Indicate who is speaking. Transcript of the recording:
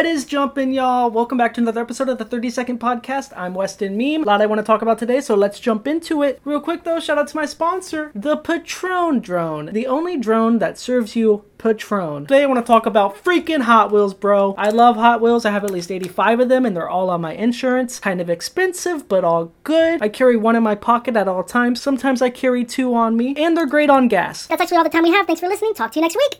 Speaker 1: What is jumping, y'all? Welcome back to another episode of the 30 Second Podcast. I'm Westin Meme. A lot I want to talk about today, so let's jump into it. Real quick though, shout out to my sponsor, the Patron drone, the only drone that serves you Patron. Today I want to talk about freaking Hot Wheels, bro. I love Hot Wheels. I have at least 85 of them and they're all on my insurance. Kind of expensive, but all good. I carry one in my pocket at all times. Sometimes I carry two on me and they're great on gas.
Speaker 2: That's actually all the time we have. Thanks for listening. Talk to you next week.